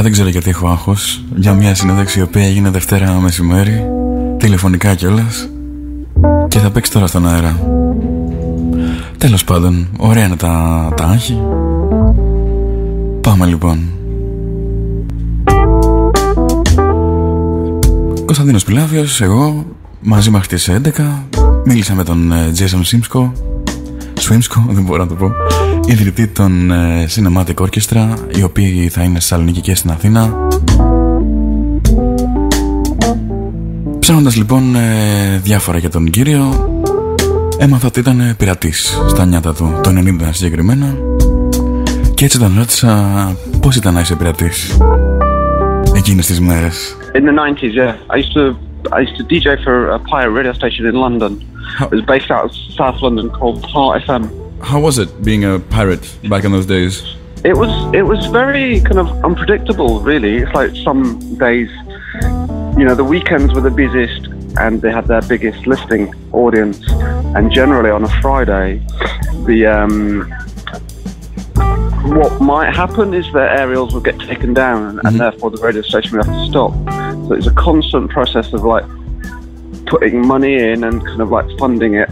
Πραγματικά δεν ξέρω γιατί έχω άγχος για μια συνέντευξη η οποία έγινε Δευτέρα μεσημέρι, τηλεφωνικά κιόλας. Και θα παίξει τώρα στον αέρα. Τέλος πάντων, ωραία είναι τα, τα άγχη. Πάμε λοιπόν. Κωνσταντίνος Πιλάβιος, εγώ, μαζί μέχρι τις 11, μίλησα με τον ε, Jason Simsko, Swimsko, δεν μπορώ να το πω, ιδρυτή των ε, Cinematic Orchestra, οι οποίοι θα είναι στη Σαλονίκη και στην Αθήνα. Ψάχνοντας λοιπόν ε, διάφορα για τον κύριο, έμαθα ότι ήταν πειρατής στα νιάτα του, το 90 συγκεκριμένα, και έτσι τον ρώτησα πώς ήταν να είσαι πειρατής εκείνες τις μέρες; In the 90s, yeah. I used to I used to DJ for a pirate radio station in London. It was based out of South London called Heart FM. How was it being a pirate back in those days? It was it was very kind of unpredictable, really. It's like some days, you know, the weekends were the busiest and they had their biggest listening audience, and generally on a Friday, the um, what might happen is their aerials will get taken down and, and therefore the radio station will have to stop. So it's a constant process of like putting money in and kind of like funding it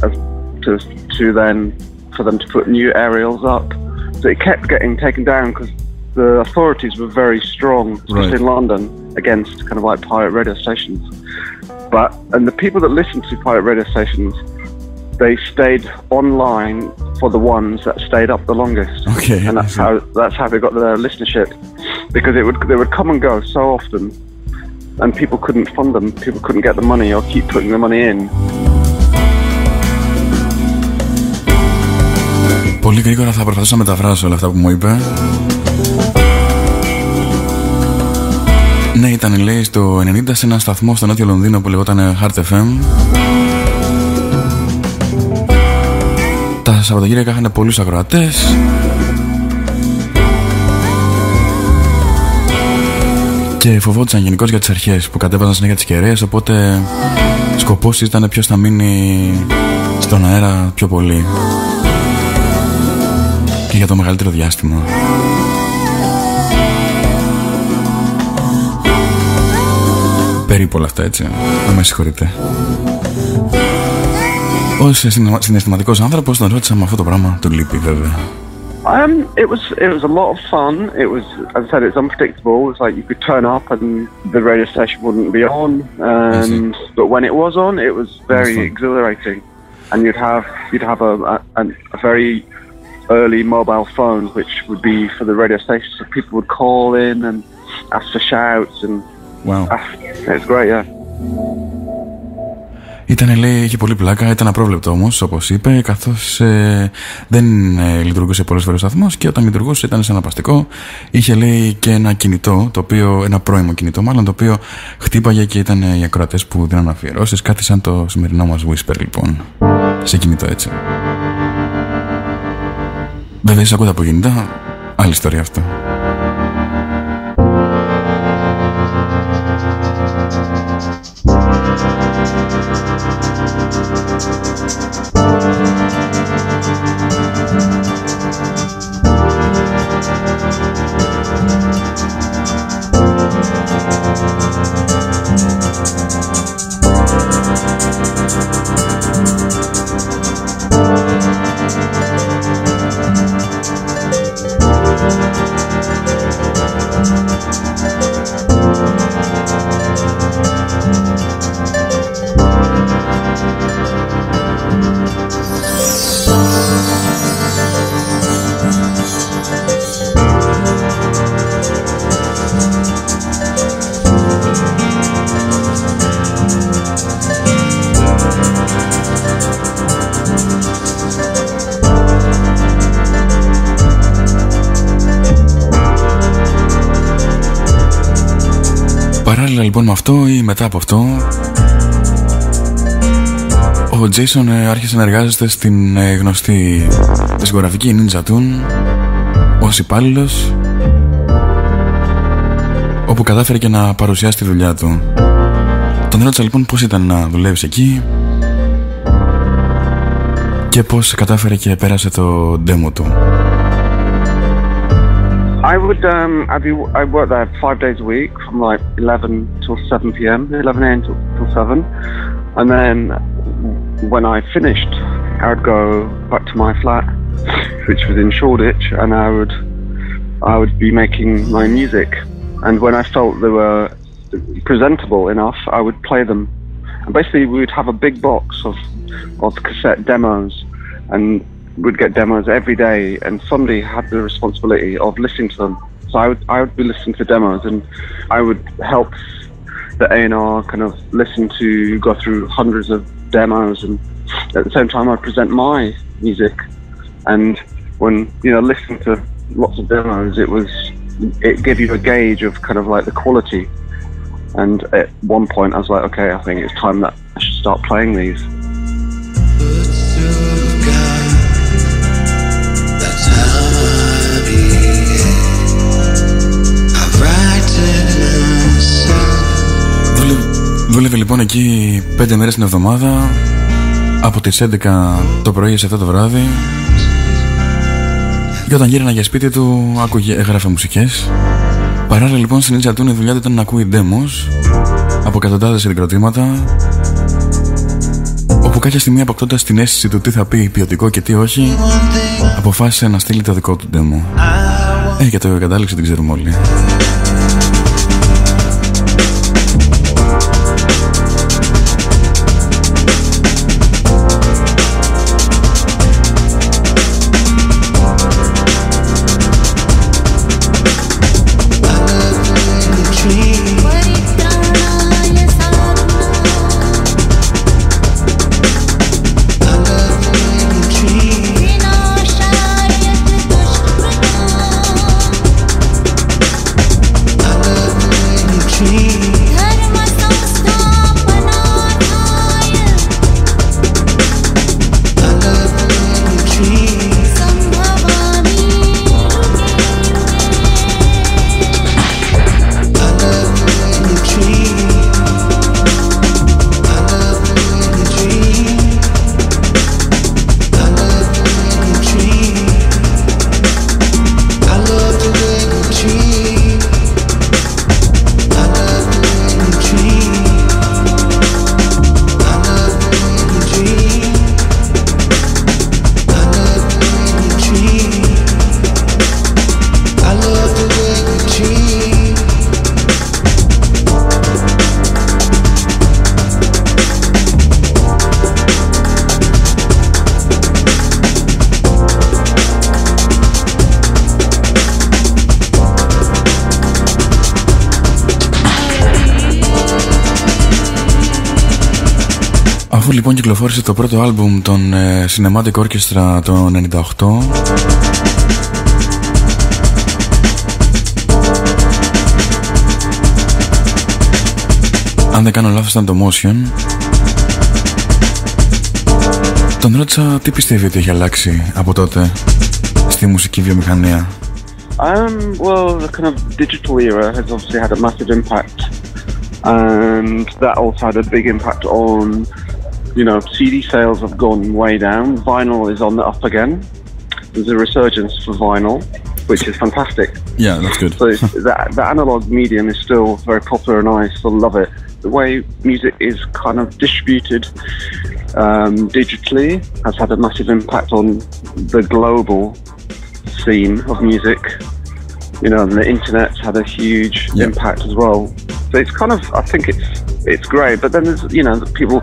to to then for them to put new aerials up. So it kept getting taken down because the authorities were very strong, especially Right. in London, against kind of like pirate radio stations. But and the people that listened to pirate radio stations, they stayed online for the ones that stayed up the longest. Okay, and that's how that's how they got their listenership, because it would they would come and go so often, and people couldn't fund them. People couldn't get the money or keep putting the money in. Πολύ γρήγορα θα προσπαθήσω να μεταφράσω όλα αυτά που μου είπε. Ναι, ήταν λέει στο 90 σε ένα σταθμό στο νότιο Λονδίνο που λεγόταν Heart FM. Τα Σαββατοκύριακα είχαν πολλούς ακροατές. Και φοβόντουσαν γενικώ για τις αρχές που κατέβαζαν συνέχεια τις κεραίες, οπότε σκοπός ήταν ποιος θα μείνει στον αέρα πιο πολύ και για το μεγαλύτερο διάστημα. Περίπου όλα αυτά έτσι. Να με συγχωρείτε. Ω συναισθηματικό άνθρωπο, τον ρώτησα με αυτό το πράγμα του λείπει βέβαια. Um, it was it was a lot of fun. It was, as I said, it's unpredictable. It's like you could turn up and the radio station wouldn't be on, and but when it was on, it was very fun. exhilarating. And you'd have you'd have a, a a very early mobile phone, which would be for the radio station, so people would call in and ask for shouts, and Wow. ask, it's great, yeah. Ήταν, λέει, είχε πολύ πλάκα, ήταν απρόβλεπτο όμως, όπως είπε, καθώς ε, δεν ε, λειτουργούσε πολλές φορές ο σταθμός και όταν λειτουργούσε ήταν σε ένα παστικό. Είχε, λέει, και ένα κινητό, το οποίο, ένα πρώιμο κινητό, μάλλον το οποίο χτύπαγε και ήταν ε, οι ακροατές που δίναν αφιερώσει. Κάτι σαν το σημερινό μας Whisper, λοιπόν. Σε κινητό έτσι. Βέβαια, εσείς ακούτε από κινητά, άλλη ιστορία αυτό. Αυτό ή μετά από αυτό ο Τζέισον ε, άρχισε να εργάζεται στην ε, γνωστή δισκογραφική Ninja Tune ως υπάλληλος, όπου κατάφερε και να παρουσιάσει τη δουλειά του. Τον ρώτησα λοιπόν πώς ήταν να δουλεύεις εκεί και πώς κατάφερε και πέρασε το demo του. I would um I'd be I work there five days a week from like eleven till seven PM, eleven AM till, till seven. And then when I finished I would go back to my flat, which was in Shoreditch, and I would I would be making my music. And when I felt they were presentable enough, I would play them. And basically we would have a big box of of cassette demos and would get demos every day, and somebody had the responsibility of listening to them. So I would I would be listening to demos, and I would help the A and R kind of listen to go through hundreds of demos, and at the same time I present my music. And when you know listening to lots of demos, it was it gave you a gauge of kind of like the quality. And at one point, I was like, okay, I think it's time that I should start playing these. Δούλευε λοιπόν εκεί πέντε μέρες την εβδομάδα από τις 11 το πρωί σε αυτό το βράδυ. Και όταν γύρινα για σπίτι του άκουγε, έγραφε μουσικές. Παράλληλα λοιπόν στην Ιντσα του η δουλειά του ήταν να ακούει demos από εκατοντάδες συγκροτήματα όπου κάποια στιγμή αποκτώντας την αίσθηση του τι θα πει ποιοτικό και τι όχι αποφάσισε να στείλει το δικό του demo. Ε, και το κατάληξη την ξέρουμε όλοι λοιπόν κυκλοφόρησε το πρώτο άλμπουμ των ε, Cinematic Orchestra το 98 Αν δεν κάνω λάθος ήταν το Motion. Τον ρώτησα τι πιστεύει ότι έχει αλλάξει από τότε στη μουσική βιομηχανία; Um, well, the kind of digital era has obviously had a massive impact, and that also had a big impact on you know, CD sales have gone way down. Vinyl is on the up again. There's a resurgence for vinyl, which is fantastic. Yeah, that's good. so the, the analog medium is still very popular, and I still love it. The way music is kind of distributed um, digitally has had a massive impact on the global scene of music. You know, and the internet's had a huge yep. impact as well. So it's kind of, I think it's it's great. But then there's, you know, people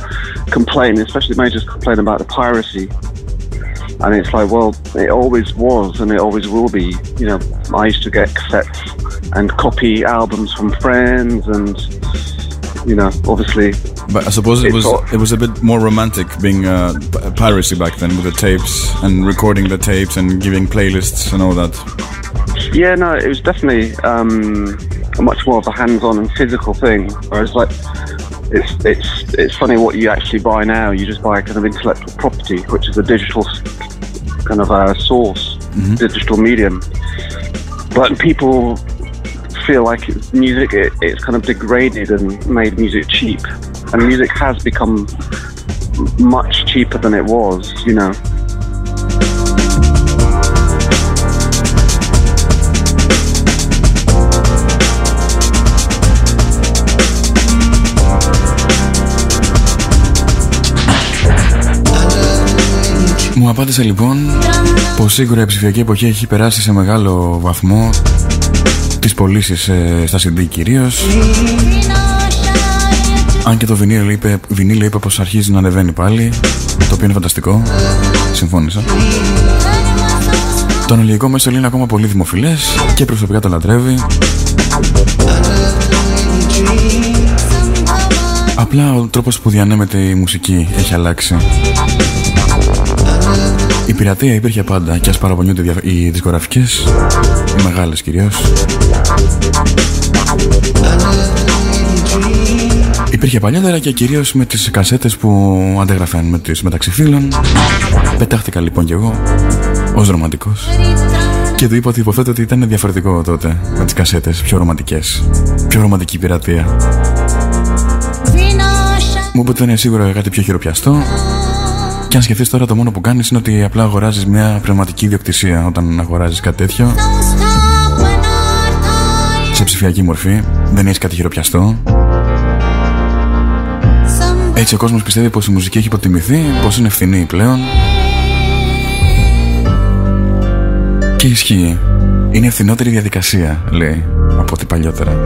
complain, especially majors complain about the piracy. And it's like, well, it always was and it always will be. You know, I used to get cassettes and copy albums from friends and, you know, obviously. But I suppose it was it was a bit more romantic being uh, piracy back then with the tapes and recording the tapes and giving playlists and all that. Yeah, no, it was definitely um, much more of a hands-on and physical thing. Whereas, like, it's it's it's funny what you actually buy now. You just buy a kind of intellectual property, which is a digital kind of a source, mm-hmm. digital medium. But people feel like it's music it, it's kind of degraded and made music cheap, and music has become much cheaper than it was. You know. Απάντησα λοιπόν πως σίγουρα η ψηφιακή εποχή έχει περάσει σε μεγάλο βαθμό τις πωλήσεις ε, στα CD κυρίως. Αν και το βινίλ είπε, βινίλ είπε πως αρχίζει να ανεβαίνει πάλι το οποίο είναι φανταστικό. Συμφώνησα. Το αναλογικό μέσο είναι ακόμα πολύ δημοφιλές και προσωπικά το λατρεύει. Απλά ο τρόπος που διανέμεται η μουσική έχει αλλάξει η πειρατεία υπήρχε πάντα και ας παραπονιούνται οι δισκογραφικές, οι μεγάλες κυρίως. Υπήρχε παλιότερα και κυρίως με τις κασέτες που αντέγραφαν με τις μεταξύ φίλων. Πετάχτηκα λοιπόν κι εγώ ως ρομαντικός. Και του είπα ότι υποθέτω ότι ήταν διαφορετικό τότε με τις κασέτες, πιο ρομαντικές. Πιο ρομαντική πειρατεία. Μου είπε ότι ήταν σίγουρα κάτι πιο χειροπιαστό και αν σκεφτείς τώρα το μόνο που κάνεις είναι ότι απλά αγοράζεις μια πνευματική ιδιοκτησία όταν αγοράζεις κάτι τέτοιο. Σε ψηφιακή μορφή, δεν έχεις κάτι χειροπιαστό. Έτσι ο κόσμος πιστεύει πως η μουσική έχει υποτιμηθεί, πως είναι φθηνή πλέον. Και ισχύει. Είναι ευθυνότερη διαδικασία, λέει, από ό,τι παλιότερα.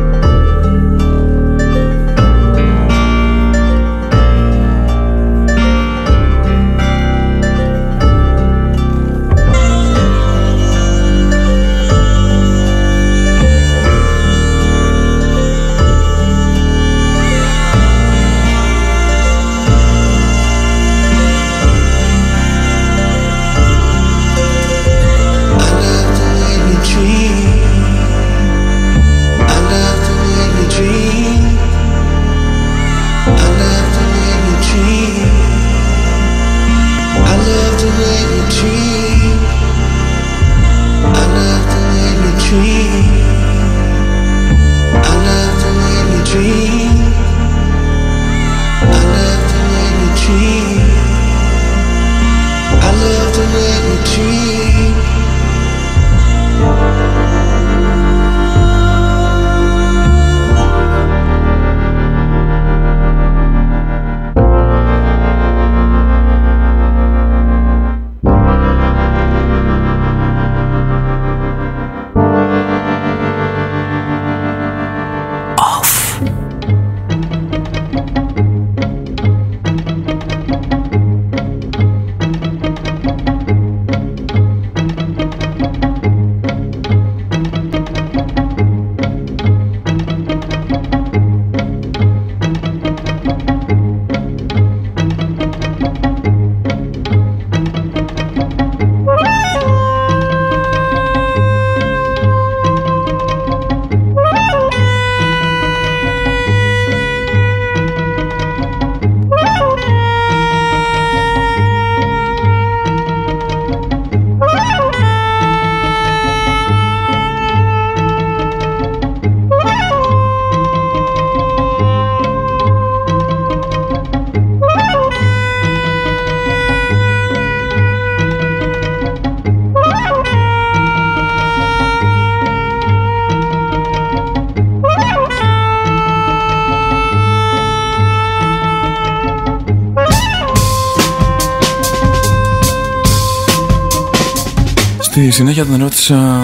Στη συνέχεια τον ρώτησα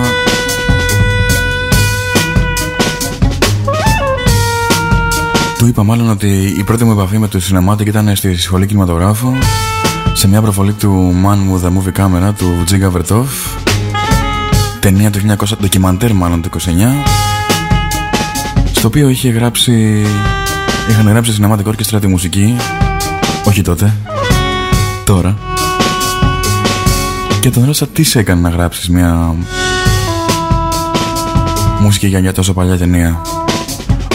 Του είπα μάλλον ότι η πρώτη μου επαφή με το Cinematic ήταν στη σχολή κινηματογράφου σε μια προβολή του Man with a Movie Camera του Τζίγκα Βερτόφ ταινία του 1900, ντοκιμαντέρ μάλλον του 29 στο οποίο είχε γράψει είχαν γράψει Cinematic Orchestra τη μουσική. Όχι τότε. Τώρα και τον ρώτησα τι σε έκανε να γράψεις μια μουσική για μια τόσο παλιά ταινία.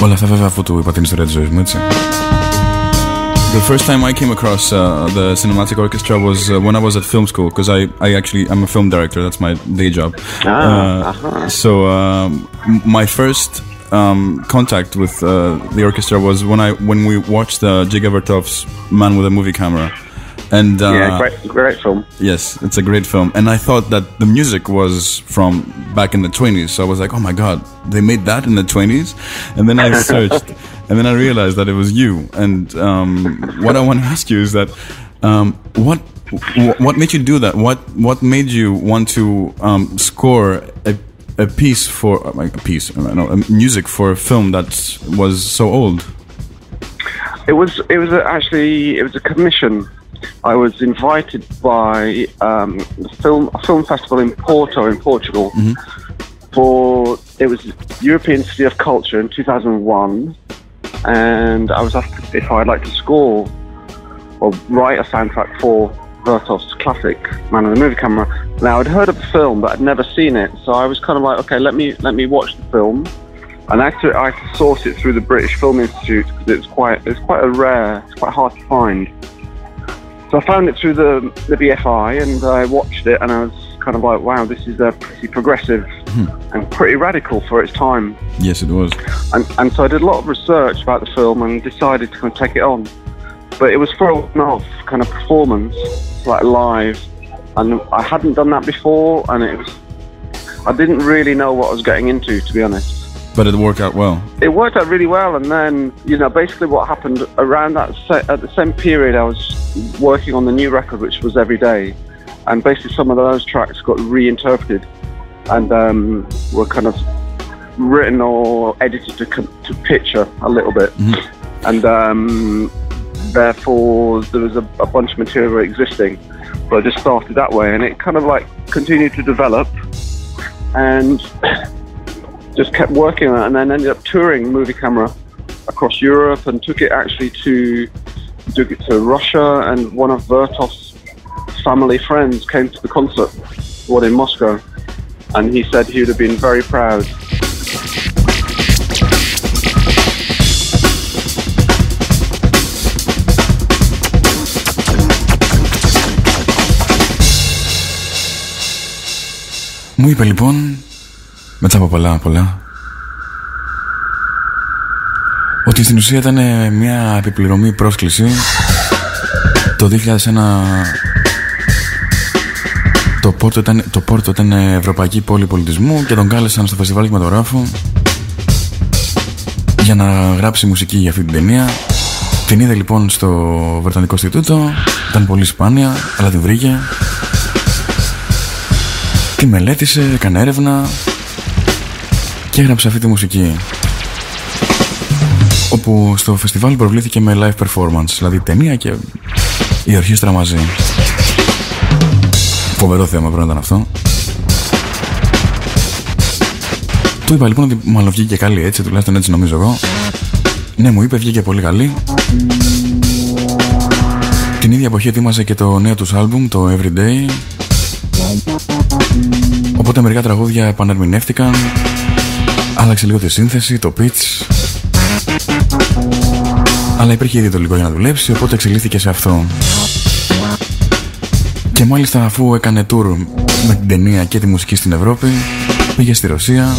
Όλα αυτά βέβαια αφού του είπα την ιστορία της ζωής μου, έτσι. The first time I came across uh, the cinematic orchestra was uh, when I was at film school because I, I actually I'm a film director. That's my day job. Ah, Uh, uh-huh. So um, m- my first um, contact with uh, the orchestra was when I when we watched uh, Jiga Vertov's Man with a Movie Camera, and uh, yeah, great, great film. Yes, it's a great film. And I thought that the music was from back in the 20s. So I was like, oh my God, they made that in the 20s? And then I searched and then I realized that it was you. And um, what I want to ask you is that um, what what made you do that? What what made you want to um, score a, a piece for uh, a piece, no, music for a film that was so old? It was it was actually it was a commission. I was invited by um, film a film festival in Porto in Portugal mm-hmm. for it was European City of Culture in 2001, and I was asked if I'd like to score or write a soundtrack for Vertov's classic Man in the Movie Camera. Now I'd heard of the film, but I'd never seen it, so I was kind of like, okay, let me let me watch the film. And actually, I sourced it through the British Film Institute because it's quite it's quite a rare, it's quite hard to find. So I found it through the the BFI, and I watched it, and I was kind of like, wow, this is a pretty progressive hmm. and pretty radical for its time. Yes, it was. And, and so I did a lot of research about the film and decided to kind of take it on. But it was for an off kind of performance like live, and I hadn't done that before, and it was I didn't really know what I was getting into, to be honest. But it worked out well. It worked out really well, and then you know basically what happened around that se- at the same period, I was working on the new record, which was every day, and basically some of those tracks got reinterpreted and um, were kind of written or edited to, to picture a little bit, mm-hmm. and um, therefore there was a, a bunch of material existing. But I just started that way, and it kind of like continued to develop, and just kept working on it, and then ended up touring movie camera across Europe, and took it actually to took it to Russia, and one of Vertov's family friends came to the concert, one in Moscow, and he said he would have been very proud Μου είπε λοιπόν, μετά από πολλά πολλά, ότι στην ουσία ήταν μια επιπληρωμή πρόσκληση το 2001 το Πόρτο ήταν, το Πόρτο ήταν Ευρωπαϊκή Πόλη Πολιτισμού και τον κάλεσαν στο φεστιβάλ κινηματογράφου για να γράψει μουσική για αυτή την ταινία. Την είδε λοιπόν στο Βρετανικό Ινστιτούτο, ήταν πολύ σπάνια, αλλά την βρήκε Τη μελέτησε, έκανε έρευνα και έγραψε αυτή τη μουσική. Όπου στο φεστιβάλ προβλήθηκε με live performance, δηλαδή ταινία και η ορχήστρα μαζί. Φοβερό θέμα πρέπει να ήταν αυτό. Του είπα λοιπόν ότι μάλλον βγήκε καλή έτσι, τουλάχιστον έτσι νομίζω εγώ. Ναι, μου είπε βγήκε πολύ καλή. Την ίδια εποχή ετοίμαζε και το νέο τους άλμπουμ, το Everyday Οπότε μερικά τραγούδια επανερμηνεύτηκαν Άλλαξε λίγο τη σύνθεση, το pitch Αλλά υπήρχε ήδη το λίγο για να δουλέψει Οπότε εξελίχθηκε σε αυτό Και μάλιστα αφού έκανε tour με την ταινία και τη μουσική στην Ευρώπη Πήγε στη Ρωσία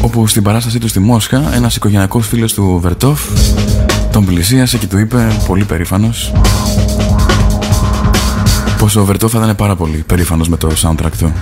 Όπου στην παράστασή του στη Μόσχα Ένας οικογενειακός φίλος του Βερτόφ Τον πλησίασε και του είπε πολύ περήφανος πως ο Βερτό θα ήταν πάρα πολύ περήφανος με το soundtrack του.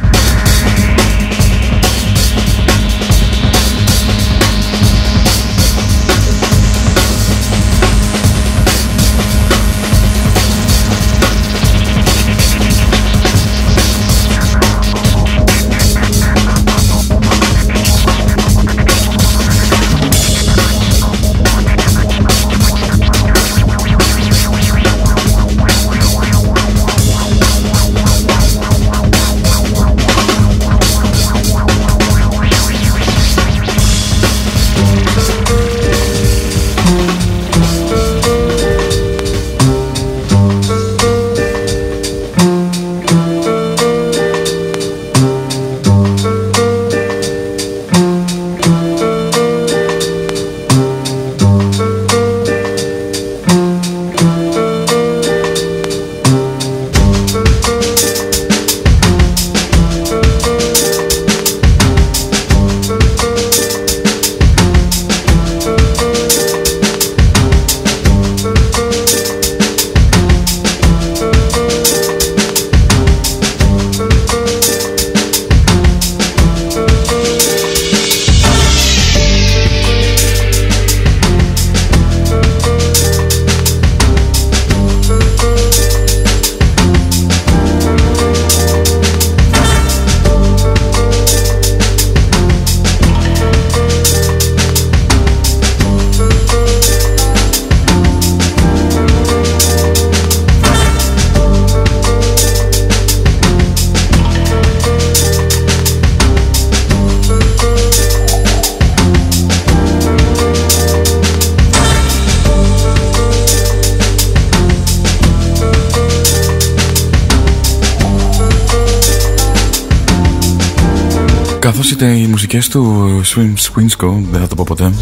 Καθώς είτε οι μουσικές του Swim Swinsco, δεν θα το πω ποτέ.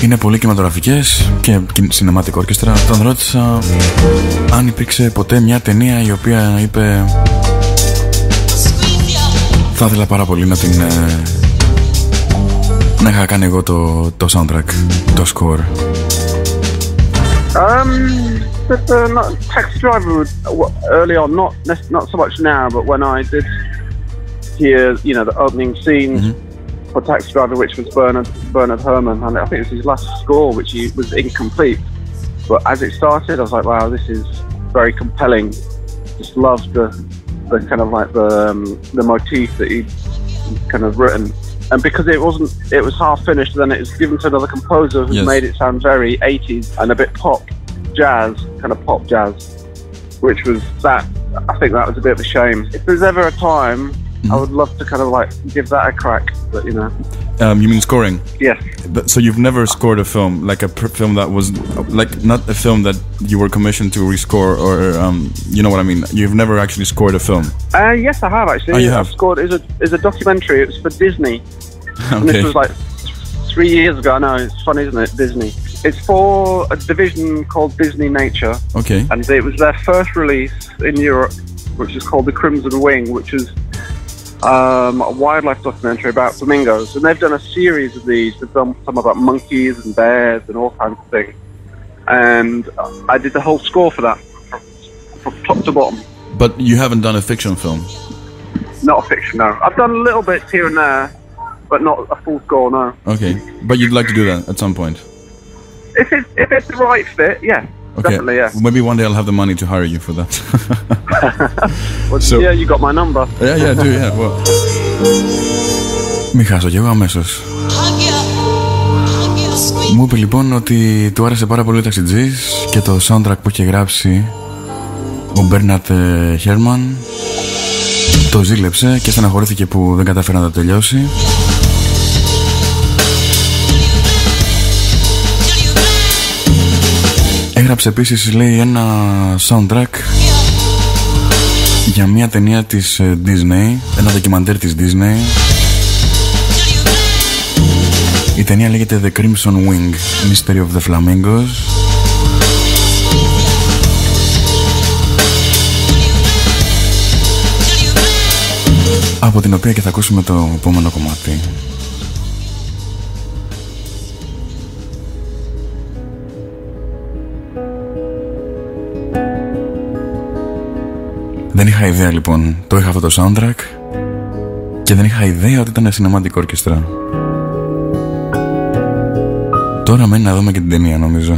Είναι πολύ κινηματογραφικές και cinematic orchestra Τον ρώτησα αν υπήρξε ποτέ μια ταινία η οποία είπε Θα ήθελα πάρα πολύ να την... Ε, να είχα κάνει εγώ το, το soundtrack, το score Um, but uh, not, Taxi Driver early on, not not so much now, but when I did hear, you know, the opening scene mm-hmm. for Taxi Driver, which was Bernard Bernard Herrmann, and I think it was his last score, which he was incomplete. But as it started, I was like, wow, this is very compelling. Just loved the the kind of like the um, the motif that he kind of written and because it wasn't, it was half finished. Then it was given to another composer who yes. made it sound very 80s and a bit pop jazz, kind of pop jazz, which was that. I think that was a bit of a shame. If there's ever a time, mm-hmm. I would love to kind of like give that a crack, but you know. Um, you mean scoring? Yes. But, so you've never scored a film like a pr- film that was like not a film that you were commissioned to rescore, or um, you know what I mean? You've never actually scored a film. Uh, yes, I have actually. Oh, you have? I've scored is a is a documentary. It was for Disney. okay. And this was like three years ago. I know it's funny, isn't it? Disney. It's for a division called Disney Nature. Okay. And it was their first release in Europe, which is called The Crimson Wing, which is um, a wildlife documentary about flamingos. And they've done a series of these. They've done some about monkeys and bears and all kinds of things. And I did the whole score for that, from, from top to bottom. But you haven't done a fiction film? Not a fiction, no. I've done a little bits here and there, but not a full score, no. Okay. But you'd like to do that at some point? If, it, if it's the right fit, yeah. Okay. Definitely, yeah. Maybe one day I'll have the money to hire you for that. well, so, yeah, you got my number. Yeah, yeah, do, yeah. Well. Μη χάσω κι εγώ αμέσως. Μου είπε λοιπόν ότι του άρεσε πάρα πολύ ο ταξιτζής και το soundtrack που είχε γράψει ο Μπέρνατ Χέρμαν το ζήλεψε και στεναχωρήθηκε που δεν κατάφερε να το τελειώσει Έγραψε επίσης λέει ένα soundtrack για μια ταινία της ε, Disney, ένα ντοκιμαντέρ της Disney. Η ταινία λέγεται The Crimson Wing, Mystery of the Flamingos. Από την οποία και θα ακούσουμε το επόμενο κομμάτι. Δεν είχα ιδέα λοιπόν, το είχα αυτό το soundtrack και δεν είχα ιδέα ότι ήταν cinematic orchestra. Τώρα μένει να δούμε και την ταινία νομίζω.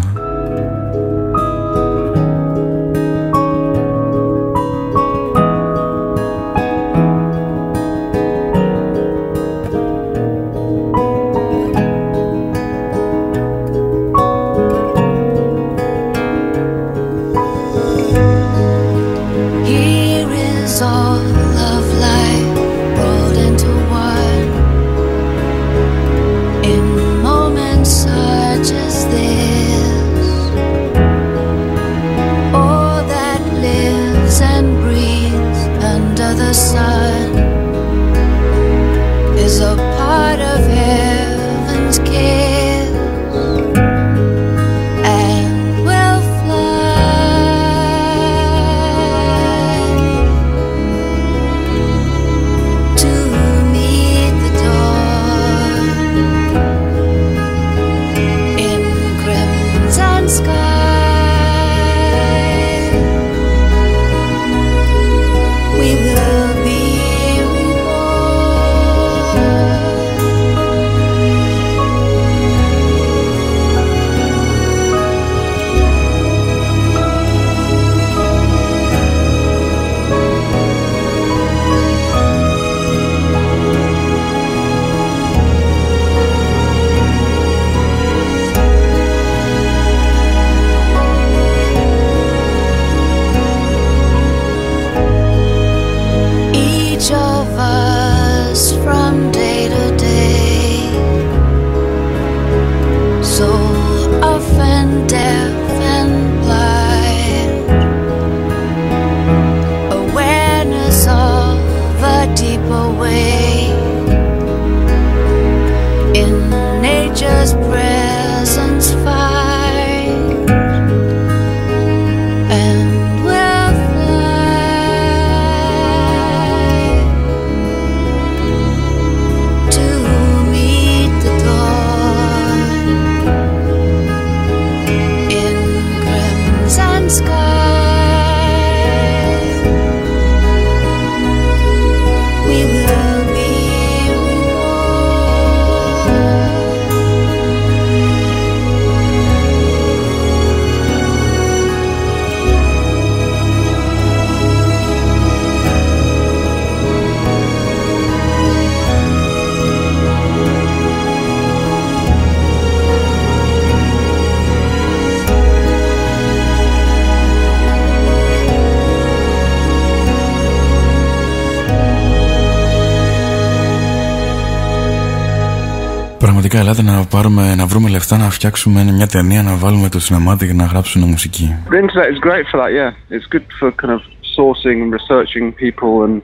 Πάρουμε, να βρούμε λεφτά να φτιάξουμε μια ταινία να βάλουμε το σινεμάτι και να γράψουν μουσική. The internet is great for that, yeah. It's good for kind of sourcing and researching people and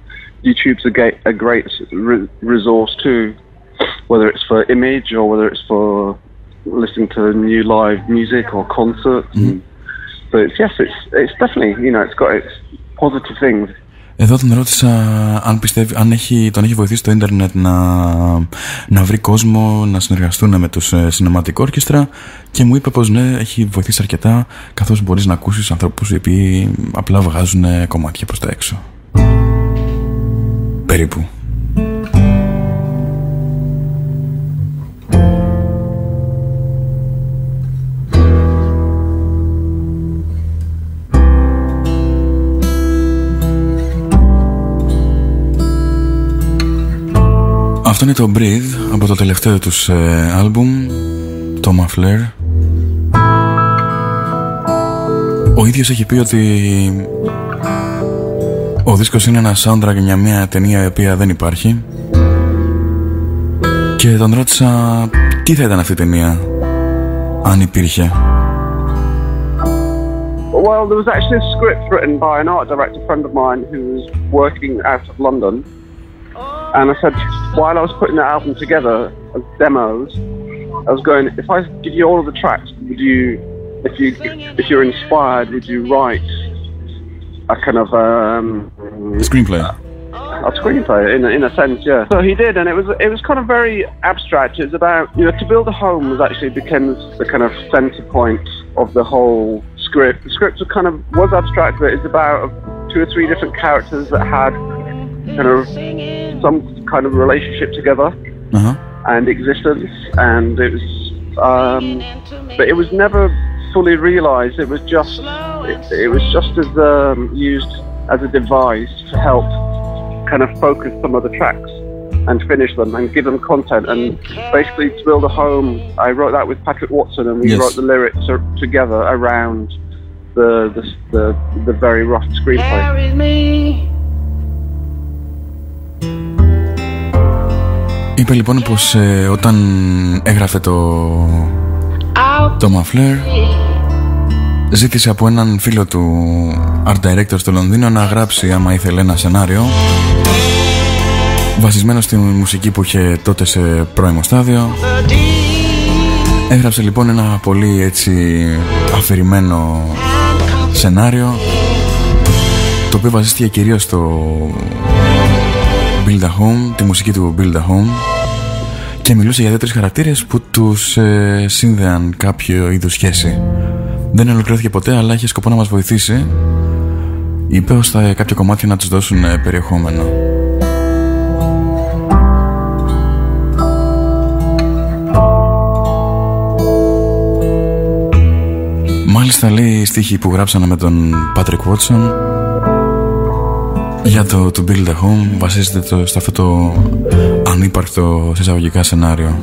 YouTube's a great, a great resource too. Whether it's for image or whether it's for listening to new live music or concerts. Mm-hmm. So it's, yes, it's, it's definitely, you know, it's got its positive things. Εδώ τον ρώτησα αν πιστεύει, αν έχει, τον έχει βοηθήσει το ίντερνετ να, να βρει κόσμο, να συνεργαστούν με τους ε, Cinematic Orchestra και μου είπε πως ναι, έχει βοηθήσει αρκετά καθώς μπορείς να ακούσεις ανθρώπους οι οποίοι απλά βγάζουν κομμάτια προς τα έξω. Περίπου. Αυτό είναι το Breathe από το τελευταίο τους ε, άλμπουμ το Muffler. Ο ίδιος έχει πει ότι ο δίσκος είναι ένα soundtrack για μια ταινία η οποία δεν υπάρχει. Και τον ρώτησα τι θα ήταν αυτή η ταινία αν υπήρχε; Well, there was actually a script written by an art director friend of mine who was working out of London. And I said, while I was putting the album together as demos, I was going, if I give you all of the tracks, would you, if you, if you're inspired, would you write a kind of um, a screenplay? A screenplay, in a, in a sense, yeah. So he did, and it was it was kind of very abstract. It was about you know to build a home was actually becomes the kind of centre point of the whole script. The script was kind of was abstract, but it's about two or three different characters that had kind of some kind of relationship together uh-huh. and existence, and it was, um, but it was never fully realised. It was just, it, it was just as um, used as a device to help kind of focus some of the tracks and finish them and give them content and basically to build a home. I wrote that with Patrick Watson, and we yes. wrote the lyrics together around the the the, the very rough screenplay. Είπε λοιπόν πως ε, όταν έγραφε το, το Mafler ζήτησε από έναν φίλο του art director στο Λονδίνο να γράψει άμα ήθελε ένα σενάριο βασισμένο στη μουσική που είχε τότε σε πρώιμο στάδιο. Έγραψε λοιπόν ένα πολύ έτσι αφηρημένο σενάριο το οποίο βασίστηκε κυρίως στο Build a Home, τη μουσική του Build a Home και μιλούσε για δύο-τρεις χαρακτήρες που τους ε, σύνδεαν κάποιο είδους σχέση. Δεν ολοκληρώθηκε ποτέ, αλλά είχε σκοπό να μας βοηθήσει. Είπε ώστε κάποια κομμάτια να τους δώσουν ε, περιεχόμενο. Μάλιστα λέει στίχη που γράψανε με τον Patrick Watson για το To Build a Home βασίζεται το, στο αυτό το ανύπαρκτο εισαγωγικά σενάριο.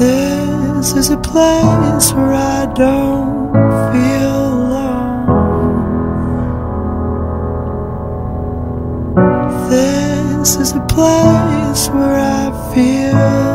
This is a place where I don't feel alone. This is a place where I feel.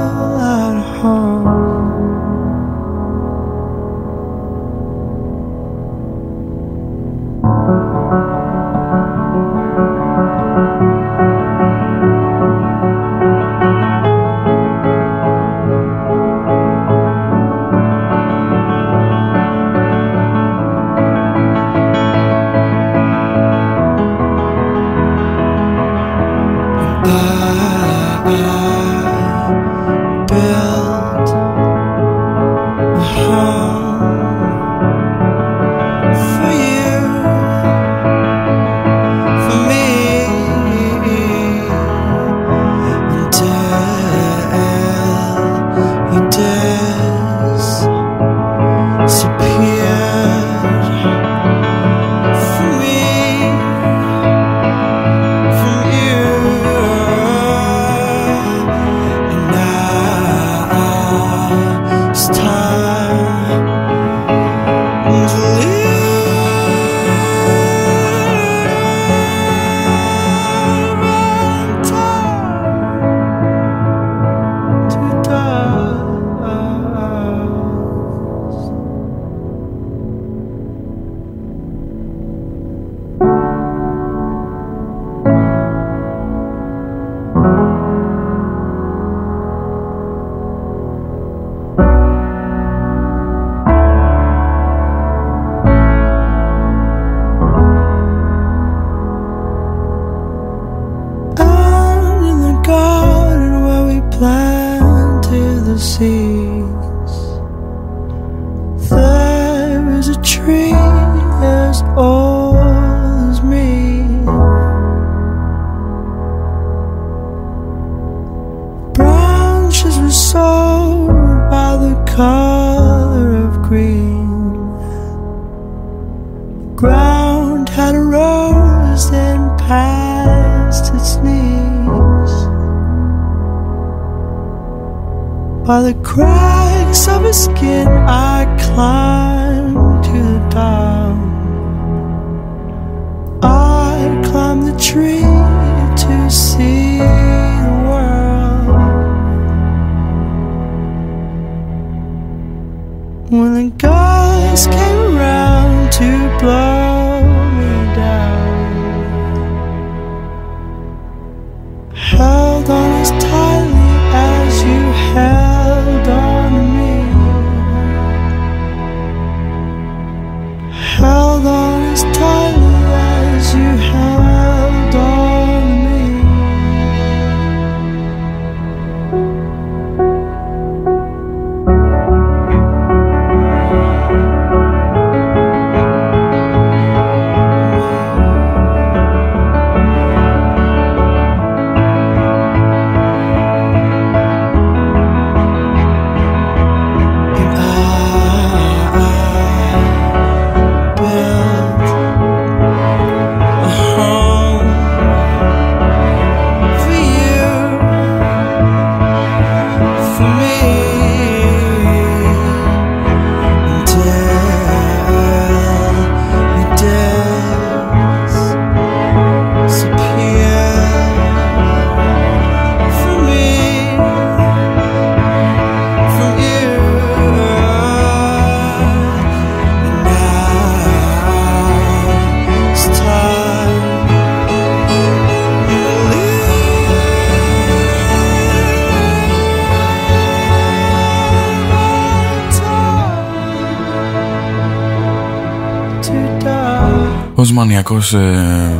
Μανιακός ε,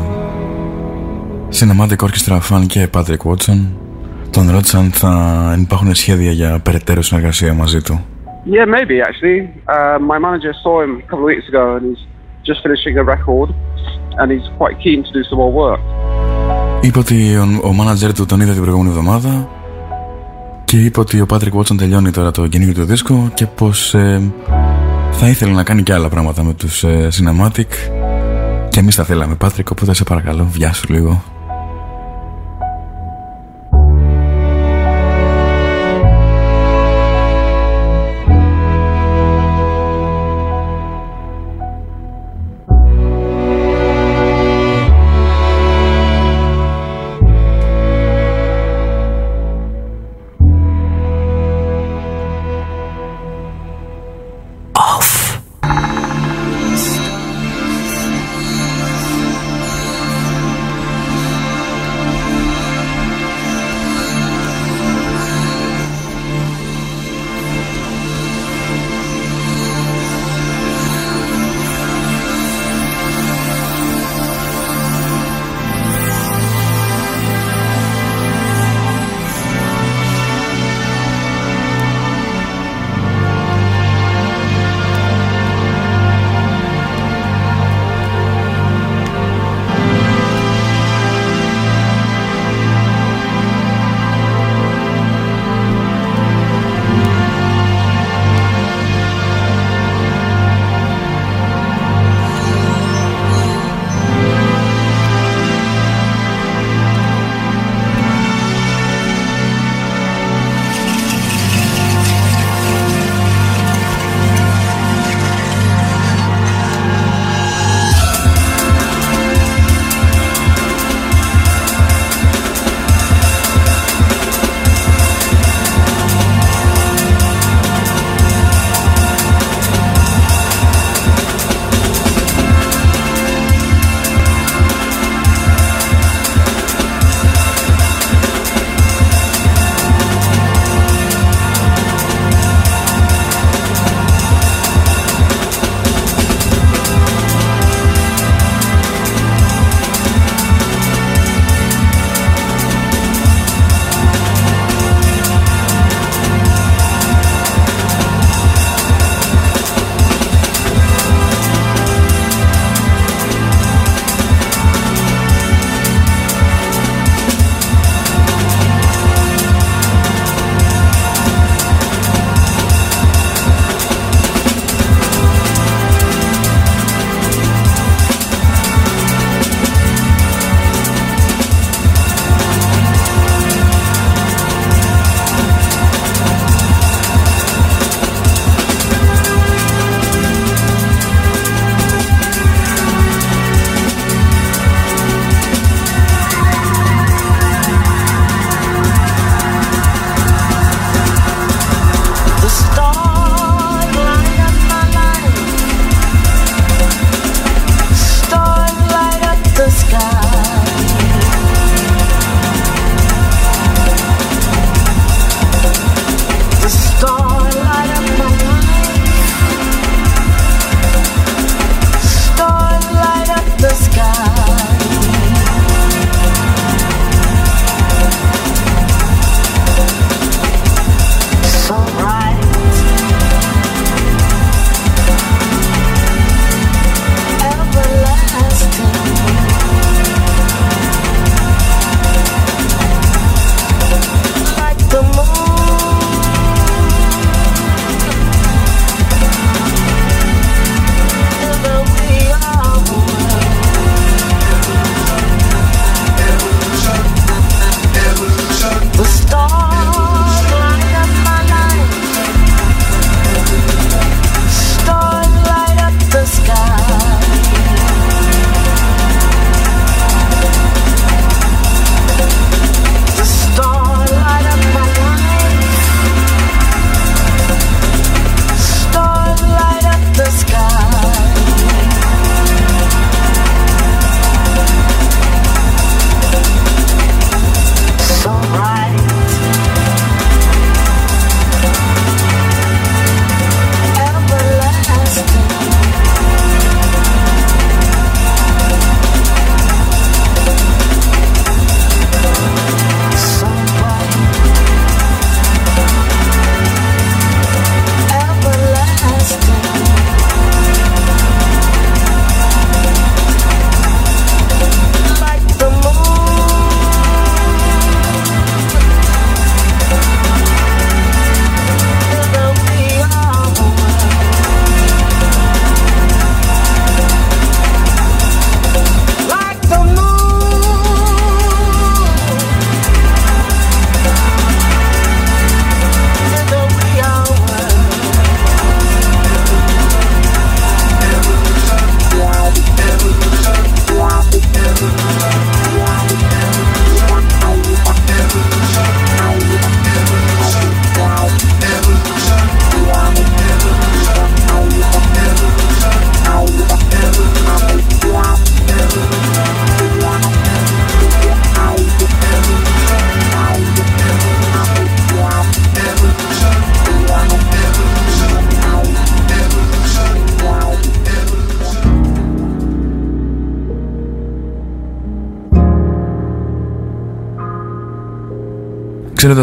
cinematic orchestra fan και Patrick Watson τον ρώτησαν θα υπάρχουν σχέδια για περαιτέρω συνεργασία μαζί του. Yeah, maybe actually. Uh, my manager saw him a couple of weeks ago, and he's just finishing a record, and he's quite keen to do some more work. Είπε ότι ο, ο manager του τον είδε την προηγούμενη εβδομάδα και είπε ότι ο Patrick Watson τελειώνει τώρα το καινούργιο του δίσκο και πως ε, θα ήθελε να κάνει και άλλα πράγματα με τους ε, Cinematic και εμείς τα θέλαμε Patrick οπότε σε παρακαλώ βιάσου λίγο.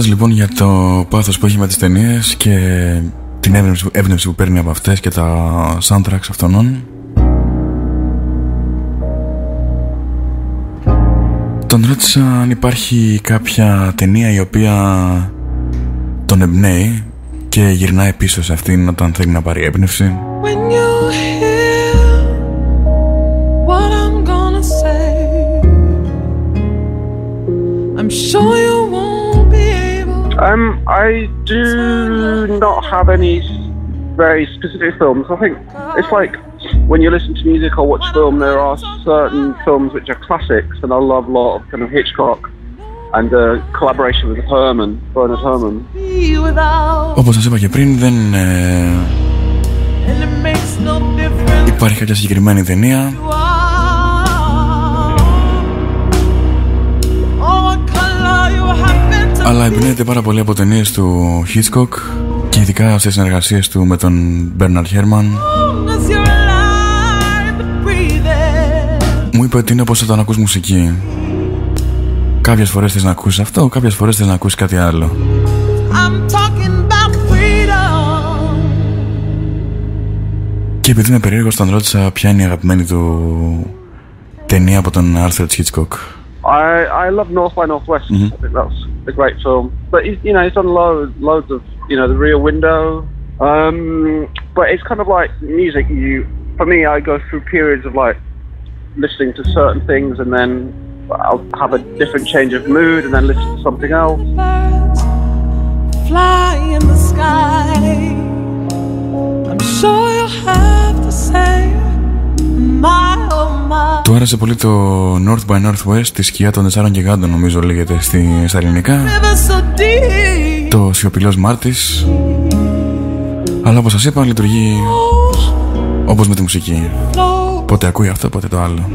Ξέροντας λοιπόν για το πάθος που έχει με τις ταινίες και την έμπνευση, που παίρνει από αυτές και τα soundtracks αυτών Τον ρώτησα αν υπάρχει κάποια ταινία η οποία τον εμπνέει και γυρνάει πίσω σε αυτήν όταν θέλει να πάρει έμπνευση. Um, I do not have any very specific films. I think it's like when you listen to music or watch film, there are certain films which are classics, and I love a lot of kind of Hitchcock and a collaboration with Herman, Bernard Herman. Όπως σας είπα και πριν, δεν ε, υπάρχει κάποια συγκεκριμένη ταινία. Αλλά εμπνέεται πάρα πολύ από ταινίες του Hitchcock και ειδικά σε συνεργασίες του με τον Bernard Herman. Μου είπε ότι είναι όπως όταν ακούς μουσική. Κάποιες φορές θες να ακούσεις αυτό, κάποιες φορές θες να ακούσεις κάτι άλλο. Και επειδή είμαι περίεργος τον ρώτησα ποια είναι η αγαπημένη του ταινία από τον Arthur Hitchcock. I, I love North by Northwest. Mm-hmm. I think that's a great film. But you know, he's done loads, loads of you know, the Rear Window. Um, but it's kind of like music. You, for me, I go through periods of like listening to certain things and then I'll have a different change of mood and then listen to something else. Fly in the sky. I'm sure you'll have to say my oh my. Του άρεσε πολύ το North by Northwest, τη σκιά των τεσσάρων γιγάντων νομίζω λέγεται στη, στα ελληνικά. Το σιωπηλός Μάρτης. Αλλά όπως σας είπα λειτουργεί όπως με τη μουσική. Πότε ακούει αυτό, πότε το άλλο.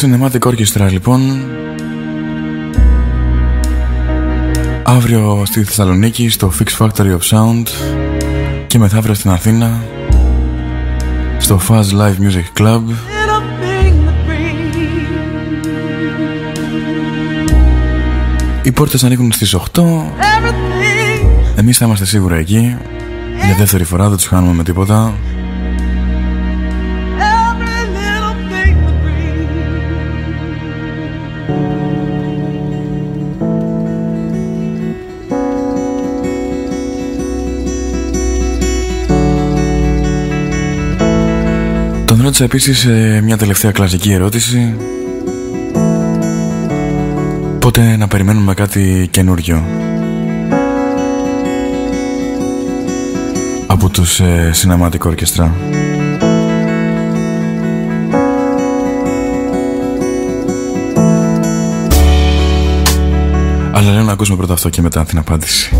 Cinematic Orchestra λοιπόν. Αύριο στη Θεσσαλονίκη στο Fix Factory of Sound και μεθαύριο στην Αθήνα στο Fuzz Live Music Club. Οι πόρτες ανοίγουν στις 8 Εμείς θα είμαστε σίγουρα εκεί. Για δεύτερη φορά δεν τους χάνουμε με τίποτα ρώτησα επίσης ε, μια τελευταία κλασική ερώτηση. Πότε να περιμένουμε κάτι καινούριο; Από τους ε, Cinematic Orchestra. Αλλά λέω να ακούσουμε πρώτα αυτό και μετά την απάντηση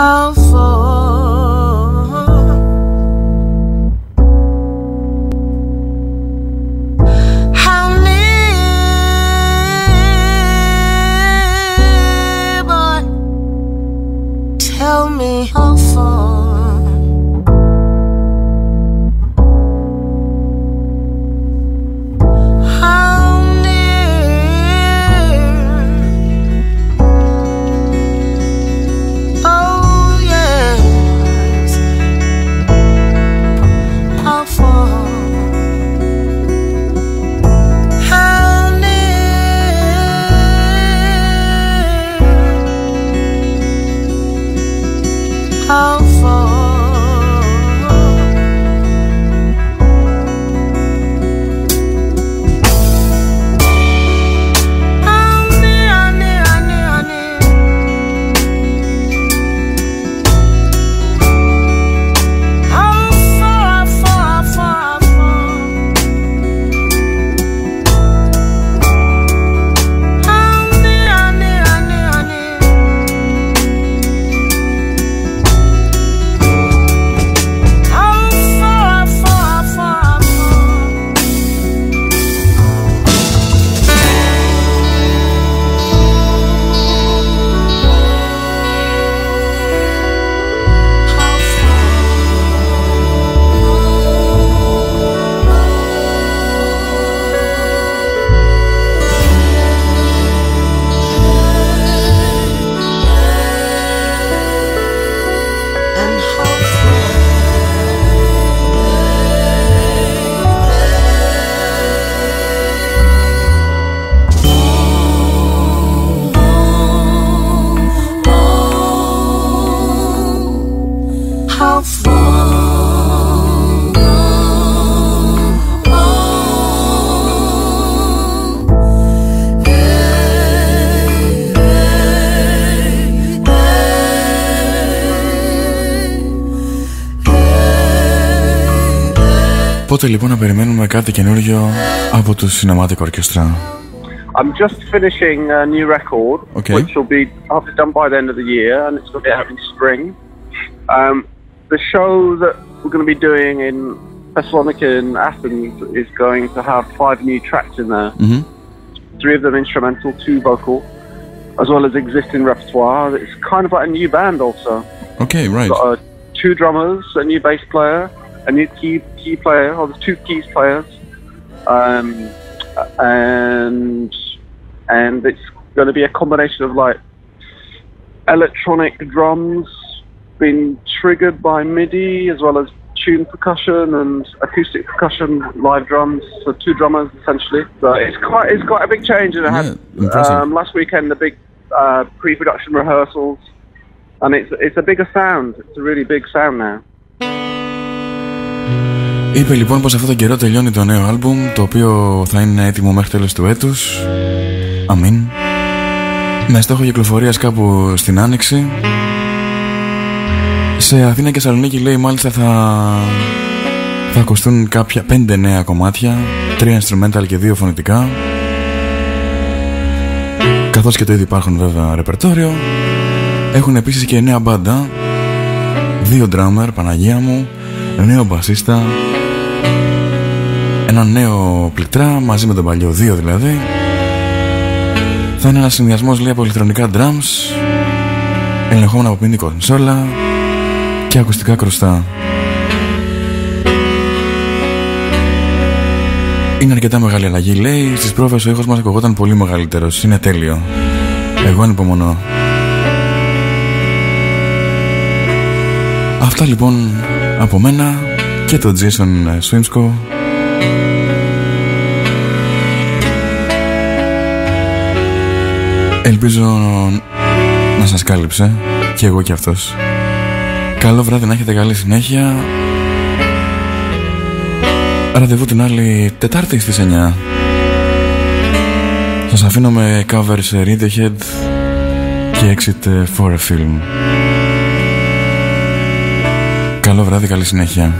I'll fall. Πότε λοιπόν να περιμένουμε κάτι καινούριο από το Cinematic Orchestra. I'm just finishing a new record, Okay. which will be hopefully done by the end of the year, and it's going to be out in spring. Um, the show that we're going to be doing in Thessalonica and Athens is going to have five new tracks in there. Mhm. Three of them instrumental, two vocal, as well as existing repertoire. It's kind of like a new band also. Okay, right. got uh, two drummers, a new bass player, a new key key player, or there's two keys players, um, and and it's going to be a combination of like electronic drums being triggered by MIDI as well as tuned percussion and acoustic percussion, live drums. So two drummers essentially. So it's quite it's quite a big change, and I had Yeah, um, last weekend the big uh, pre-production rehearsals, and it's it's a bigger sound. It's a really big sound now. Είπε λοιπόν πως αυτόν τον καιρό τελειώνει το νέο άλμπουμ το οποίο θα είναι έτοιμο μέχρι τέλος του έτους. Αμήν. Με στόχο κυκλοφορίας κάπου στην Άνοιξη. Σε Αθήνα και Σαλονίκη λέει μάλιστα θα, θα ακουστούν κάποια πέντε νέα κομμάτια, τρία instrumental και δύο φωνητικά. Καθώς και το ήδη υπάρχουν βέβαια ρεπερτόριο. Έχουν επίσης και νέα μπάντα, δύο drummer, Παναγία μου, νέο μπασίστα, ένα νέο πληκτρά μαζί με τον παλιό, δύο δηλαδή. Θα είναι ένας συνδυασμός λέει από ηλεκτρονικά drums, ελεγχόμενα από μίνι κονσόλα και ακουστικά κρουστά. Είναι αρκετά μεγάλη αλλαγή, λέει. Στις πρόβες ο ήχος μας ακουγόταν πολύ μεγαλύτερος. Είναι τέλειο. Εγώ ανυπομονώ. Αυτά λοιπόν από μένα και τον Jason Swimsko. Ελπίζω να σας κάλυψε και εγώ και αυτός. Καλό βράδυ να έχετε καλή συνέχεια. Ραντεβού την άλλη Τετάρτη στις 9. Σας αφήνω με cover σε Radiohead και Exit for a Film. Καλό βράδυ, καλή συνέχεια.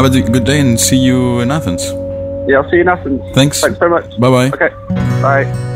Have a good day and see you in Athens. Yeah, I'll see you in Athens. Thanks. Thanks very much. Bye bye. Okay. Bye.